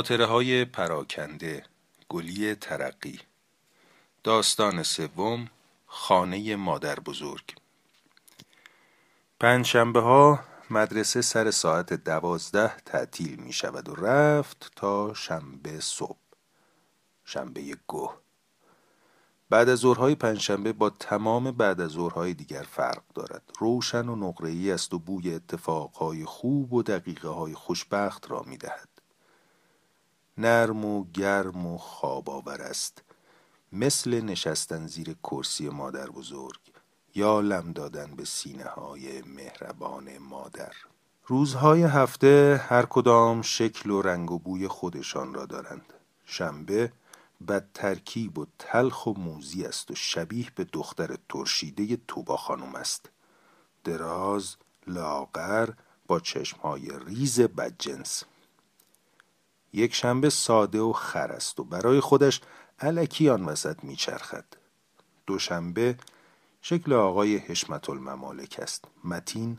خاطره های پراکنده. گلی ترقی. داستان سوم خانه مادر بزرگ. پنجشنبه ها مدرسه سر ساعت دوازده تعطیل می شود و رفت تا شنبه صبح. شنبه گوه. بعد از ظهرهای پنجشنبه با تمام بعد از ظهرهای دیگر فرق دارد. روشن و نقره‌ای است و بوی اتفاقهای خوب و دقیقه های خوشبخت را می دهد. نرم و گرم و خواب آور است. مثل نشستن زیر کرسی مادر بزرگ یا لم دادن به سینه های مهربان مادر. روزهای هفته هر کدام شکل و رنگ و بوی خودشان را دارند. شنبه بد ترکیب و تلخ و موزی است و شبیه به دختر ترشیده توبا خانم است. دراز لاغر با چشمهای ریز بدجنس. یک شنبه ساده و خر است و برای خودش علکی آن وسط میچرخد. دوشنبه شکل آقای حشمت الممالک است. متین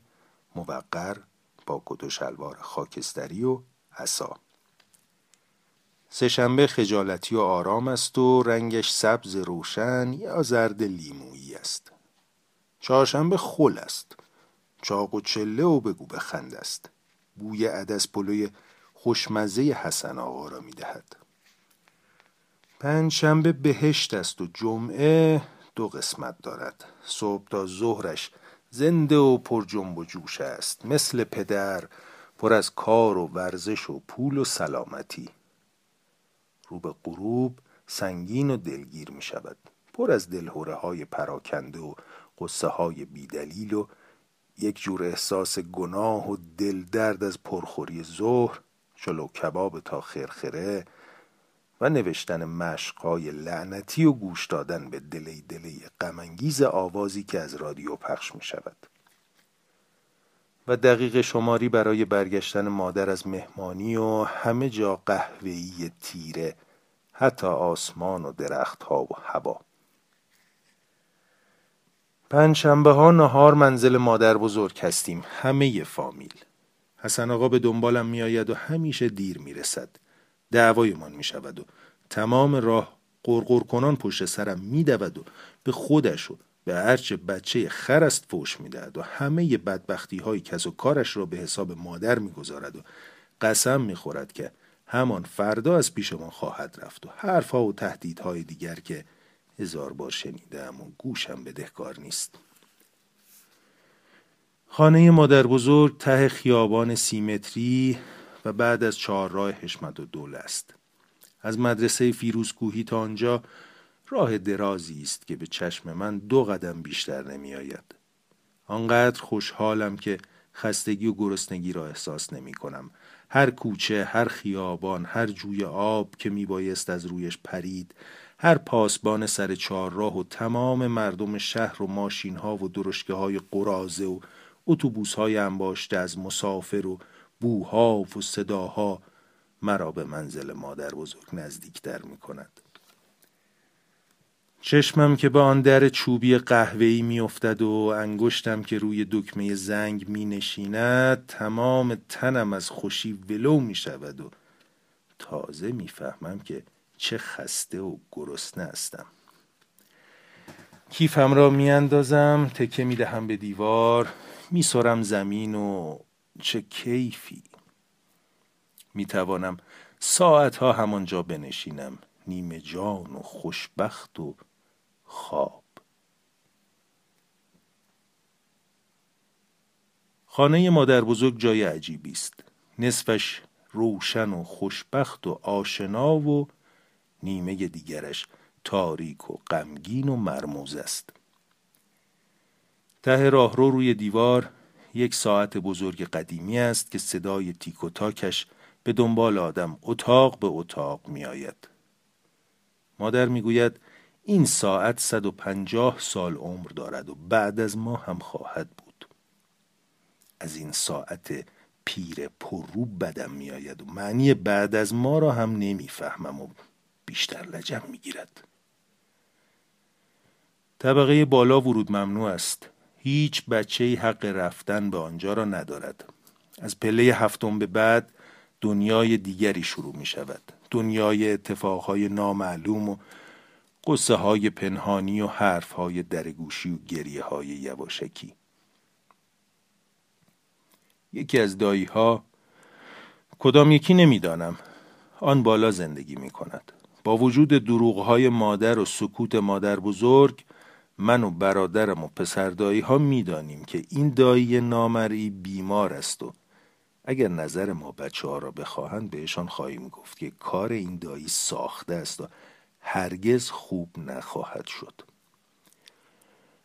موقر با کت و شلوار خاکستری و عصا. سهشنبه خجالتی و آرام است و رنگش سبز روشن یا زرد لیمویی است. چهارشنبه خل است. چاق و چله و بگو بخند است. بوی عدس پلوی خوشمزه حسن آقا را می دهد پنج شنبه بهشت است و جمعه دو قسمت دارد. صبح تا ظهرش زنده و پر جنب و جوش است. مثل پدر پر از کار و ورزش و پول و سلامتی. رو به غروب سنگین و دلگیر می شود پر از دلهوره های پراکنده و قصه های بیدلیل و یک جور احساس گناه و دل درد از پرخوری ظهر شلو کباب تا خرخره و نوشتن مشقای لعنتی و گوش دادن به دلی دلی غمانگیز آوازی که از رادیو پخش می شود و دقیق شماری برای برگشتن مادر از مهمانی و همه جا قهوه‌ای تیره حتی آسمان و درختها و هوا. پنجشنبه ها نهار منزل مادر بزرگ هستیم همه فامیل. حسن آقا به دنبالم میآید و همیشه دیر می‌رسد. دعوایمان می شود و تمام راه قرقر کنان پشت سرم میدود و به خودش و به هرچه بچه خر است فوش می‌دهد و همه بدبختی های کس و کارش را به حساب مادر می‌گذارد و قسم می‌خورد که همان فردا از پیشمان خواهد رفت و حرفها و تهدیدهای دیگر که هزار بار شنیدم و گوشم بدهکار نیست. خانه مادر بزرگ ته خیابان سیمتری و بعد از چهارراه حشمت و دوله است از مدرسه فیروزکوهی تا آنجا راه درازی است که به چشم من دو قدم بیشتر نمی آید. آنقدر خوشحالم که خستگی و گرسنگی را احساس نمی کنم. هر کوچه، هر خیابان، هر جوی آب که می بایست از رویش پرید، هر پاسبان سر چهارراه و تمام مردم شهر و ماشین ها و درشگه های قرازه و اتوبوس های انباشته از مسافر و بوها و صداها مرا به منزل مادر بزرگ نزدیکتر می کند. چشمم که به آن در چوبی قهوه‌ای میافتد و انگشتم که روی دکمه زنگ می نشیند تمام تنم از خوشی ولو می شود و تازه می‌فهمم که چه خسته و گرسنه هستم کیفم را میاندازم تکه می دهم به دیوار میسرم زمین و چه کیفی. می توانم ساعتها همانجا بنشینم نیمه جان و خوشبخت و خواب. خانه مادر بزرگ جای عجیبی است. نصفش روشن و خوشبخت و آشنا و نیمه دیگرش. تاریک و غمگین و مرموز است ته راهرو روی دیوار یک ساعت بزرگ قدیمی است که صدای تیک و تاکش به دنبال آدم اتاق به اتاق می آید. مادر می گوید این ساعت 150 سال عمر دارد و بعد از ما هم خواهد بود. از این ساعت پیر پررو بدم می آید و معنی بعد از ما را هم نمی‌فهمم و بیشتر لجم می گیرد. طبقه بالا ورود ممنوع است. هیچ بچه حق رفتن به آنجا را ندارد. از پله هفتم به بعد دنیای دیگری شروع می شود دنیای اتفاقهای نامعلوم و قصه های پنهانی و حرف های درگوشی و گریه های یواشکی یکی از دایی ها کدام یکی نمی‌دانم آن بالا زندگی می کند با وجود دروغ های مادر و سکوت مادر بزرگ من و برادرم و پسردایی ها می دانیم که این دایی نامری بیمار است و اگر نظر ما بچه ها را بخواهند بهشان خواهیم گفت که کار این دایی ساخته است و هرگز خوب نخواهد شد.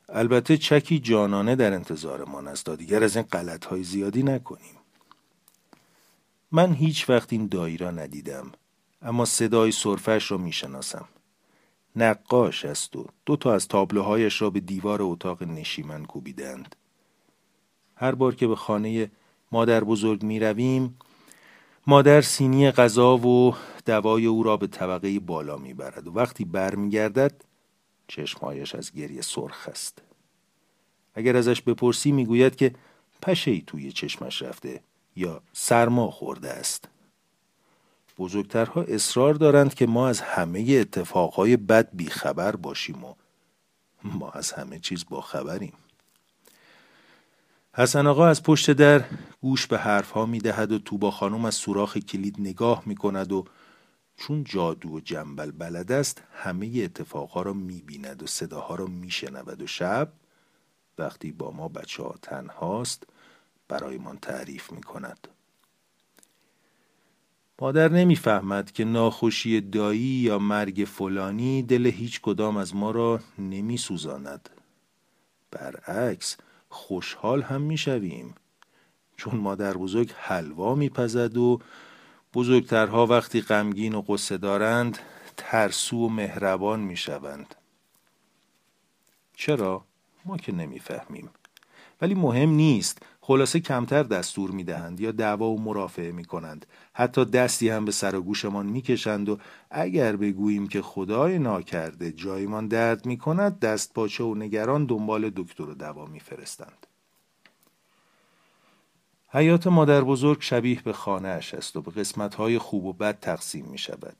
البته چکی جانانه در انتظارمان است تا دیگر از این غلط های زیادی نکنیم. من هیچ وقت این دایی را ندیدم اما صدای صرفش را می‌شناسم. نقاش است و دو تا از تابلوهایش را به دیوار اتاق نشیمن کوبیدند. هر بار که به خانه مادر بزرگ می رویم مادر سینی غذا و دوای او را به طبقه بالا می برد و وقتی برمیگردد چشمهایش از گریه سرخ است. اگر ازش بپرسی می‌گوید که پشه ای توی چشمش رفته یا سرما خورده است. بزرگترها اصرار دارند که ما از همه اتفاقهای بد بیخبر باشیم و ما از همه چیز با خبریم حسن آقا از پشت در گوش به حرفها می دهد و تو با خانم از سوراخ کلید نگاه می کند و چون جادو و جنبل بلد است همه اتفاقها را می بیند و صداها را می شنود و شب وقتی با ما بچه ها تنهاست برایمان تعریف می کند. مادر نمی‌فهمد که ناخوشی دایی یا مرگ فلانی دل هیچ کدام از ما را نمی سوزاند. برعکس خوشحال هم می شویم. چون مادر بزرگ حلوا میپزد و بزرگترها وقتی غمگین و قصه دارند ترسو و مهربان می‌شوند. چرا؟ ما که نمی‌فهمیم. ولی مهم نیست خلاصه کمتر دستور می‌دهند یا دعوا و مرافعه می کنند حتی دستی هم به سر و گوشمان می‌کشند و اگر بگوییم که خدای ناکرده جایمان درد می کند دست پاچه و نگران دنبال دکتر و دوا میفرستند. حیات مادر بزرگ شبیه به خانه است و به قسمت های خوب و بد تقسیم می شود.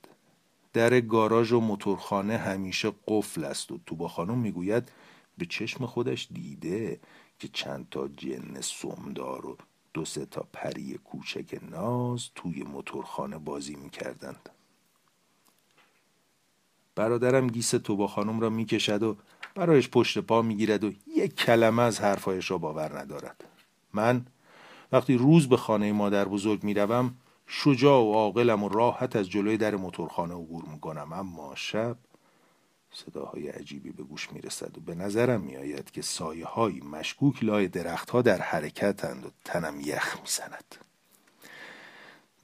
در گاراژ و موتورخانه همیشه قفل است و تو با خانم می‌گوید به چشم خودش دیده. که چند تا جن سمدار و دو سه تا پری کوچک ناز توی موتورخانه بازی می‌کردند. برادرم گیس تو با خانم را می‌کشد و برایش پشت پا می‌گیرد و یک کلمه از حرفایش را باور ندارد. من وقتی روز به خانه مادر بزرگ می‌روم شجاع و عاقلم و راحت از جلوی در موتورخانه عبور می‌کنم. اما شب صداهای عجیبی به گوش می رسد و به نظرم می آید که سایه های مشکوک لای درختها در حرکتند و تنم یخ می زند.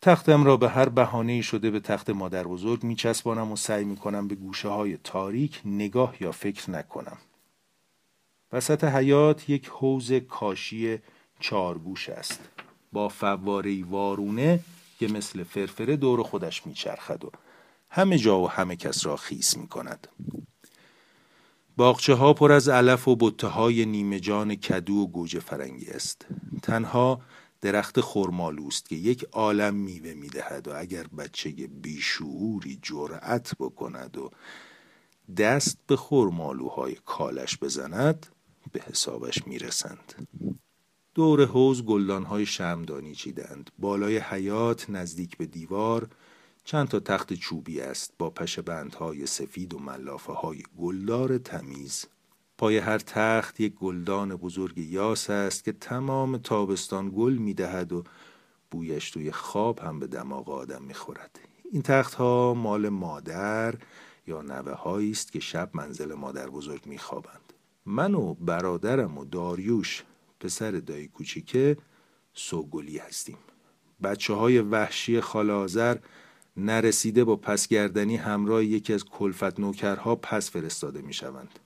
تختم را به هر بهانه شده به تخت مادر بزرگ می چسبانم و سعی می کنم به گوشه های تاریک نگاه یا فکر نکنم. وسط حیات یک حوز کاشی چارگوش است با فواره وارونه که مثل فرفره دور خودش میچرخد و همه جا و همه کس را خیس می کند. باغچه ها پر از علف و بطه های نیمه جان کدو و گوجه فرنگی است. تنها درخت خرمالوست که یک عالم میوه می‌دهد و اگر بچه بیشعوری جرأت بکند و دست به خرمالوهای کالش بزند به حسابش می‌رسند. دور حوز گلدانهای شمدانی چیدند. بالای حیات نزدیک به دیوار چند تا تخت چوبی است با پش بندهای سفید و ملافه های گلدار تمیز پای هر تخت یک گلدان بزرگ یاس است که تمام تابستان گل می دهد و بویش توی خواب هم به دماغ آدم می خورد. این تخت ها مال مادر یا نوه است که شب منزل مادر بزرگ می خوابند. من و برادرم و داریوش پسر دایی کوچیکه سوگلی هستیم. بچه های وحشی خالازر نرسیده با پسگردنی همراه یکی از کلفت نوکرها پس فرستاده می شوند.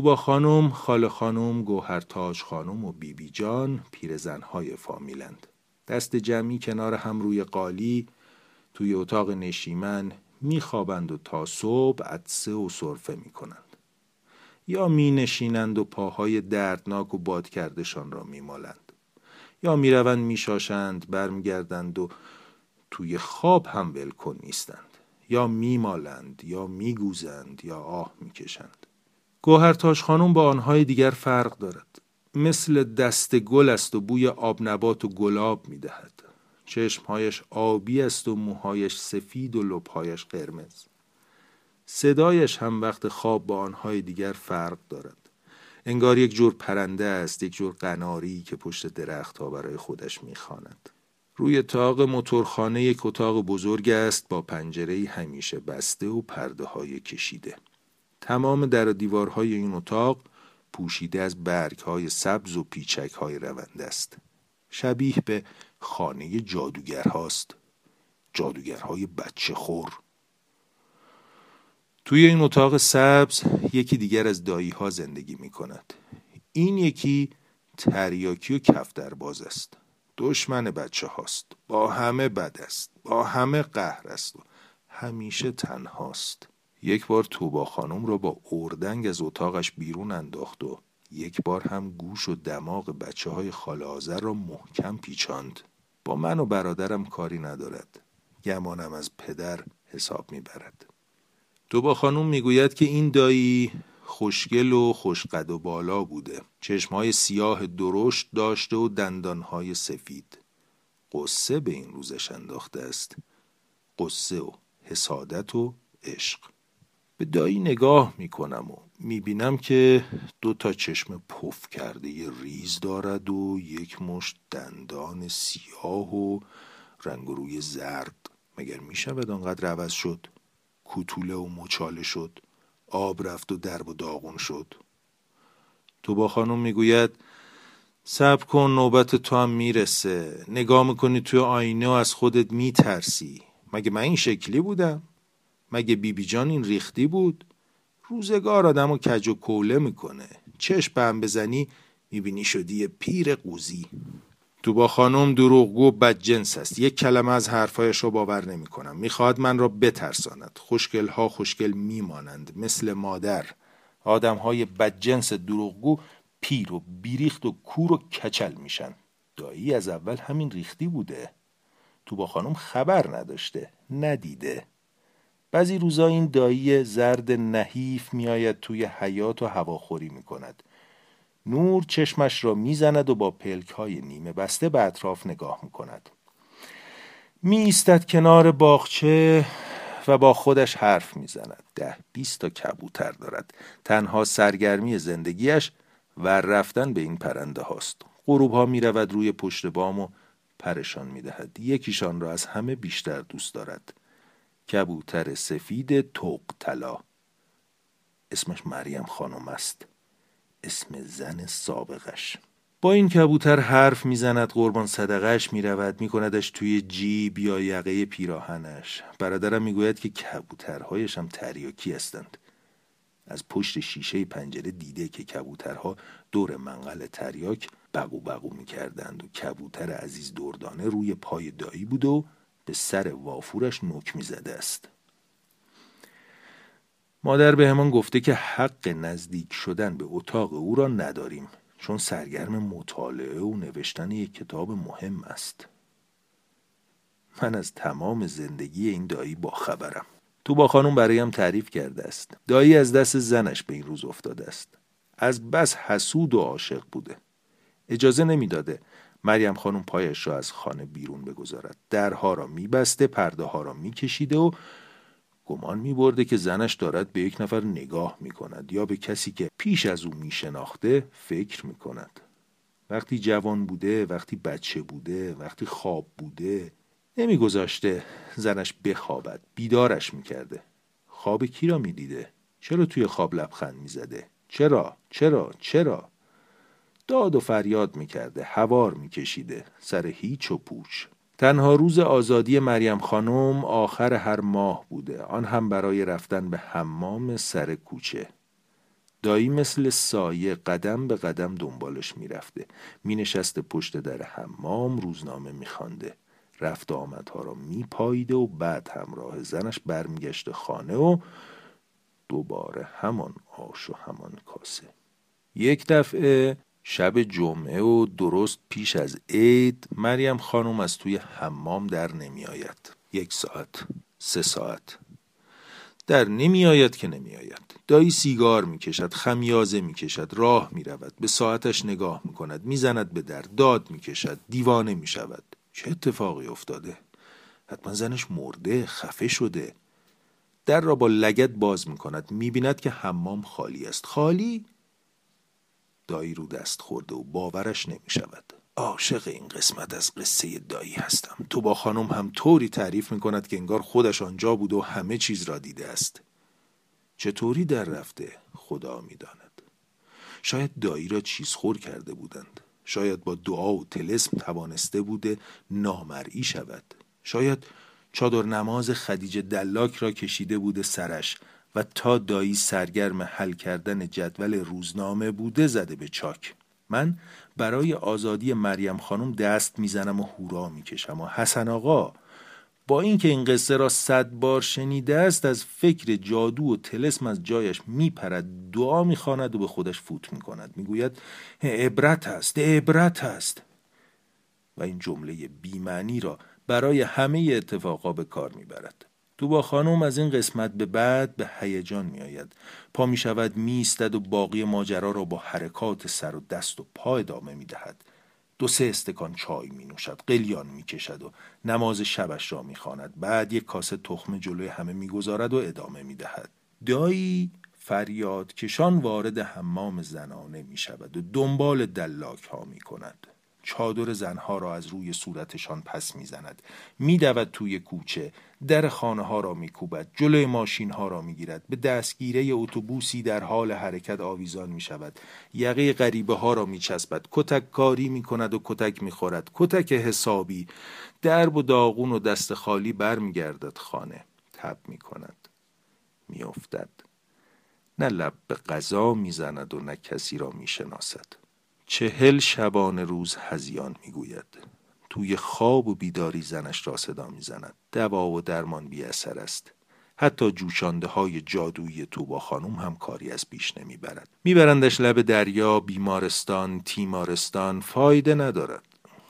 با خانم، خال خانم، گوهرتاج خانم و بیبی بی جان پیرزنهای فامیلند. دست جمعی کنار هم روی قالی توی اتاق نشیمن میخوابند و تا صبح عدسه و صرفه می کنند. یا می نشینند و پاهای دردناک و باد کردشان را می مالند. یا می روند می شاشند برمیگردند و توی خواب هم ولکن نیستند. یا میمالند یا میگوزند یا آه می‌کشند. گوهرتاش خانم با آنهای دیگر فرق دارد. مثل دست گل است و بوی آب نبات و گلاب می‌دهد. چشمهایش آبی است و موهایش سفید و لبهایش قرمز. صدایش هم وقت خواب با آنهای دیگر فرق دارد. انگار یک جور پرنده است یک جور قناری که پشت درخت ها برای خودش می‌خواند روی تاق موتورخانه یک اتاق بزرگ است با پنجره همیشه بسته و پرده های کشیده. تمام در دیوارهای این اتاق پوشیده از برگ های سبز و پیچک های رونده است. شبیه به خانه جادوگر هاست جادوگرهای بچه خور. توی این اتاق سبز یکی دیگر از دایی ها زندگی می کند این یکی تریاکی و کفتر باز است. دشمن بچه هاست. با همه بد است. با همه قهر است. و همیشه تنهاست. یک بار توبا خانم را با اردنگ از اتاقش بیرون انداخت و یک بار هم گوش و دماغ بچه های خال آذر را محکم پیچاند. با من و برادرم کاری ندارد. گمانم از پدر حساب می‌برد. توبا خانم می‌گوید که این دایی خوشگل و خوشقد و بالا بوده. چشمهای سیاه درشت داشته و دندانهای سفید. قصه به این روزش انداخته است. قصه و حسادت و عشق. به دایی نگاه می‌کنم و می‌بینم که دو تا چشم پف کرده. ی ریز دارد و یک مشت دندان سیاه و رنگ روی زرد. مگر می‌شود آنقدر عوض شد؟ کوتوله و مچاله شد. آب رفت و درب و داغون شد. تو با خانم می‌گوید صبر کن نوبت تو هم می‌رسه. نگاه می‌کنی توی آینه و از خودت میترسی. مگه من این شکلی بودم؟ مگه بیبی بی جان این ریختی بود؟ روزگار آدم و کج و کوله می‌کنه. چشم بزنی می‌بینی شدی پیر قوزی. تو با خانم دروغگو بد جنس است. یک کلمه از حرفایش رو باور نمی کنم می‌خواد من را بترساند. خوشگل ها خوشگل میمانند مثل مادر. آدم های بدجنس دروغگو پیر و بیریخت و کور و کچل میشن. دایی از اول همین ریختی بوده. تو با خانم خبر نداشته ندیده. بعضی روزا این دایی زرد نحیف میآید توی حیات و هواخوری می کند. نور چشمش را می‌زند و با پلک های نیمه بسته به اطراف نگاه می کند. می ایستد کنار باغچه و با خودش حرف می‌زند. ده بیست تا کبوتر دارد. تنها سرگرمی زندگیش و رفتن به این پرنده هاست. غروب ها می رود روی پشت بام و پرشان می دهد. یکیشان را از همه بیشتر دوست دارد. کبوتر سفید توق طلا اسمش مریم خانم است اسم زن سابقش. با این کبوتر حرف می‌زند قربان صدقش می‌رود میکندش توی جیب یا یقه پیراهنش. برادرم می‌گوید که کبوترهایش هم تریاکی هستند. از پشت شیشه پنجره دیده که کبوترها دور منقل تریاک بقو بقو می‌کردند و کبوتر عزیز دردانه روی پای دایی بود و به سر وافورش نک می‌زده است. مادر به همان گفته که حق نزدیک شدن به اتاق او را نداریم چون سرگرم مطالعه و نوشتن یک کتاب مهم است. من از تمام زندگی این دایی با خبرم تو با خانم برایم تعریف کرده است. دایی از دست زنش به این روز افتاده است. از بس حسود و عاشق بوده. اجازه نمی‌داده مریم خانم پایش را از خانه بیرون بگذارد. درها را میبسته پرده ها را میکشیده و گمان میبرده که زنش دارد به یک نفر نگاه می‌کند یا به کسی که پیش از او میشناخته فکر می‌کند. وقتی جوان بوده وقتی بچه بوده وقتی خواب بوده نمیگذاشته زنش بخوابد بیدارش می‌کرده. خواب کی را می‌دیده؟ چرا توی خواب لبخند می‌زده؟ چرا؟ چرا؟ چرا؟ داد و فریاد می‌کرده هوار میکشیده سر هیچ و پوچ. تنها روز آزادی مریم خانم آخر هر ماه بوده. آن هم برای رفتن به حمام سر کوچه. دایی مثل سایه قدم به قدم دنبالش می‌رفته. مینشسته پشت در حمام روزنامه میخوانده. رفت آمدها را میپاییده و بعد همراه زنش برمیگشته خانه و دوباره همان آش و همان کاسه. یک دفعه شب جمعه و درست پیش از عید مریم خانم از توی حمام در نمی آید. یک ساعت سه ساعت. در نمی آید که نمی آید. دایی سیگار می کشد خمیازه می کشد راه می رود به ساعتش نگاه می کند می زند به در داد می کشد دیوانه می شود. چه اتفاقی افتاده؟ حتما زنش مرده خفه شده. در را با لگت باز می کند می بیند که حمام خالی است. خالی؟ دایی رو دست خورده و باورش نمی شود عاشق این قسمت از قصه دایی هستم. تو با خانم هم طوری تعریف می کند که انگار خودش آنجا بود و همه چیز را دیده است. چطوری در رفته؟ خدا می داند. شاید دایی را چیز خور کرده بودند. شاید با دعا و تلسم توانسته بوده نامرئی شود. شاید چادر نماز خدیجه دلاک را کشیده بوده سرش. و تا دایی سرگرم حل کردن جدول روزنامه بوده زده به چاک. من برای آزادی مریم خانم دست می‌زنم و هورا می‌کشم. و حسن آقا با اینکه این قصه را صد بار شنیده است از فکر جادو و تلسم از جایش میپرد دعا می‌خواند و به خودش فوت می‌کند. می‌گوید عبرت است عبرت است. و این جمله بیمعنی را برای همه اتفاقا به کار می‌برد. تو با خانم از این قسمت به بعد به هیجان می آید پا می شود می و باقی ماجرا را با حرکات سر و دست و پا ادامه می دهد دو سه استکان چای می نوشد قلیان می کشد و نماز شبش را می خاند. بعد یک کاسه تخم جلوی همه می گذارد و ادامه می دهد دایی فریاد کشان وارد حمام زنانه می شود و دنبال دلاک ها می کند چادر زنها را از روی صورتشان پس می‌زند. میدود توی کوچه در خانه ها را میکوبد جلوی ماشین ها را می‌گیرد به دستگیره اتوبوسی در حال حرکت آویزان می شود یقه غریبه ها را میچسبد. کتک کاری می کند و کتک می‌خورد. کتک حسابی درب و داغون و دست خالی برمیگردد خانه. تب می کند میافتد. نه لب به غذا می‌زند و نه کسی را می‌شناسد. چهل شبانه روز هزیان می‌گوید. توی خواب و بیداری زنش را صدا می‌زند. دوا و درمان بی اثر است. حتی جوشانده های جادویی تو با خانوم هم کاری از پیش نمی‌برد. میبرندش لب دریا بیمارستان تیمارستان فایده ندارد.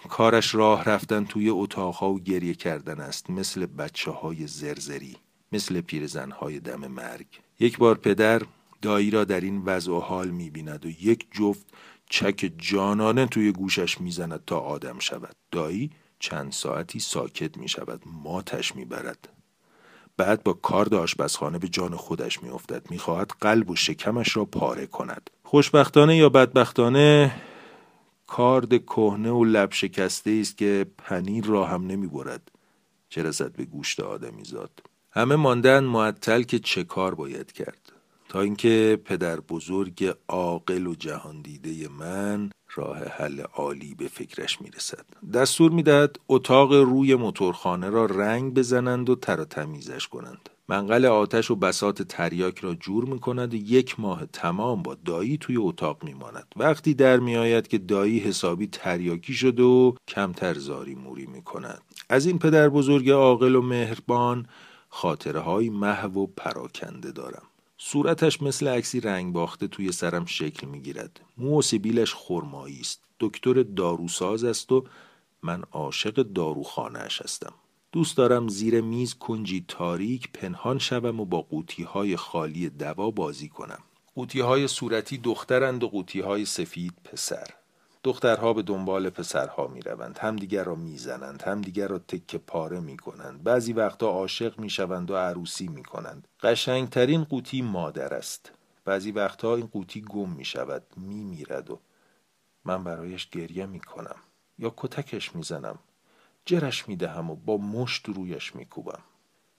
کارش راه رفتن توی اتاقها و گریه کردن است مثل بچه های زرزری مثل پیرزنهای دم مرگ. یک بار پدر دایی را در این وضع و حال می‌بیند و یک جفت چک جانانه توی گوشش می‌زند تا آدم شود. دایی چند ساعتی ساکت می شود ماتش می برد. بعد با کارد آشپزخانه به جان خودش می افتد می خواهد قلب و شکمش را پاره کند. خوشبختانه یا بدبختانه کارد کهنه و لب شکسته است که پنیر را هم نمی برد چه رسد به گوشت آدمی زاد همه ماندن معطل که چه کار باید کرد. اینکه پدر بزرگ عاقل و جهان دیده من راه حل عالی به فکرش می‌رسد دستور می‌دهد اتاق روی موتورخانه را رنگ بزنند و تر تمیزش کنند منقل آتش و بسات تریاک را جور می کند و یک ماه تمام با دایی توی اتاق می ماند. وقتی در می آید که دایی حسابی تریاکی شده و کمتر زاری موری می کند. از این پدر بزرگ عاقل و مهربان خاطره های محو و پراکنده دارم. صورتش مثل عکسی رنگ باخته توی سرم شکل می‌گیرد. مو و سیبیلش خرمایی است. دکتر داروساز است و من عاشق داروخانهاش هستم. دوست دارم زیر میز کنجی تاریک پنهان شوم و با قوطی های خالی دوا بازی کنم. قوطی های صورتی دخترند و قوطی های سفید پسر. دخترها به دنبال پسرها می روند همدیگر را می‌زنند همدیگر را تکه پاره می کنند بعضی وقتا عاشق می شوند و عروسی می کنند قشنگترین قوطی مادر است. بعضی وقتها این قوطی گم می شود می میرد و من برایش گریه می کنم یا کتکش می زنم جرش می دهم و با مشت رویش می کوبم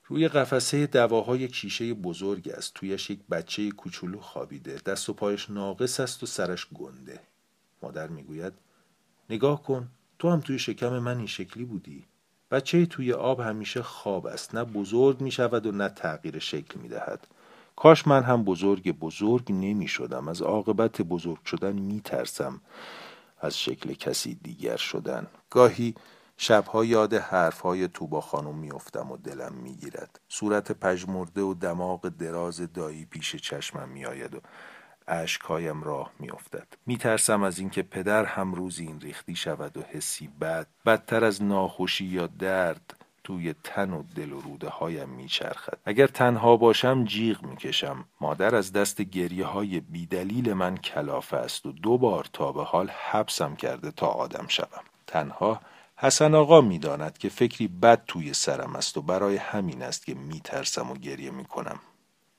روی قفسه دواها یک شیشه بزرگ است. تویش یک بچه کوچولو خوابیده. دست و پایش ناقص است و سرش گنده. مادر می‌گوید نگاه کن تو هم توی شکم من این شکلی بودی. بچه توی آب همیشه خواب است نه بزرگ می شود و نه تغییر شکل می دهد کاش من هم بزرگ بزرگ نمی شدم از عاقبت بزرگ شدن می ترسم از شکل کسی دیگر شدن. گاهی شبها یاد حرفهای توبا خانم میافتم و دلم می‌گیرد. صورت پژمرده و دماغ دراز دایی پیش چشمم میآید و اشکهایم راه میافتد. میترسم از اینکه پدر هم روزی این ریختی شود و حسی بد. بدتر از ناخوشی یا درد توی تن و دل و روده هایم میچرخد. اگر تنها باشم جیغ می‌کشم. مادر از دست گریه های بیدلیل من کلافه است و دو بار تا به حال حبسم کرده تا آدم شوم. تنها حسن آقا می‌داند که فکری بد توی سرم است و برای همین است که میترسم و گریه می‌کنم.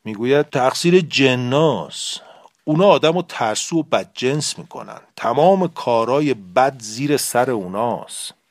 می‌گوید تقصیر جناس. اونا آدم رو ترسو و بدجنس می‌کنن. تمام کارای بد زیر سر اوناست.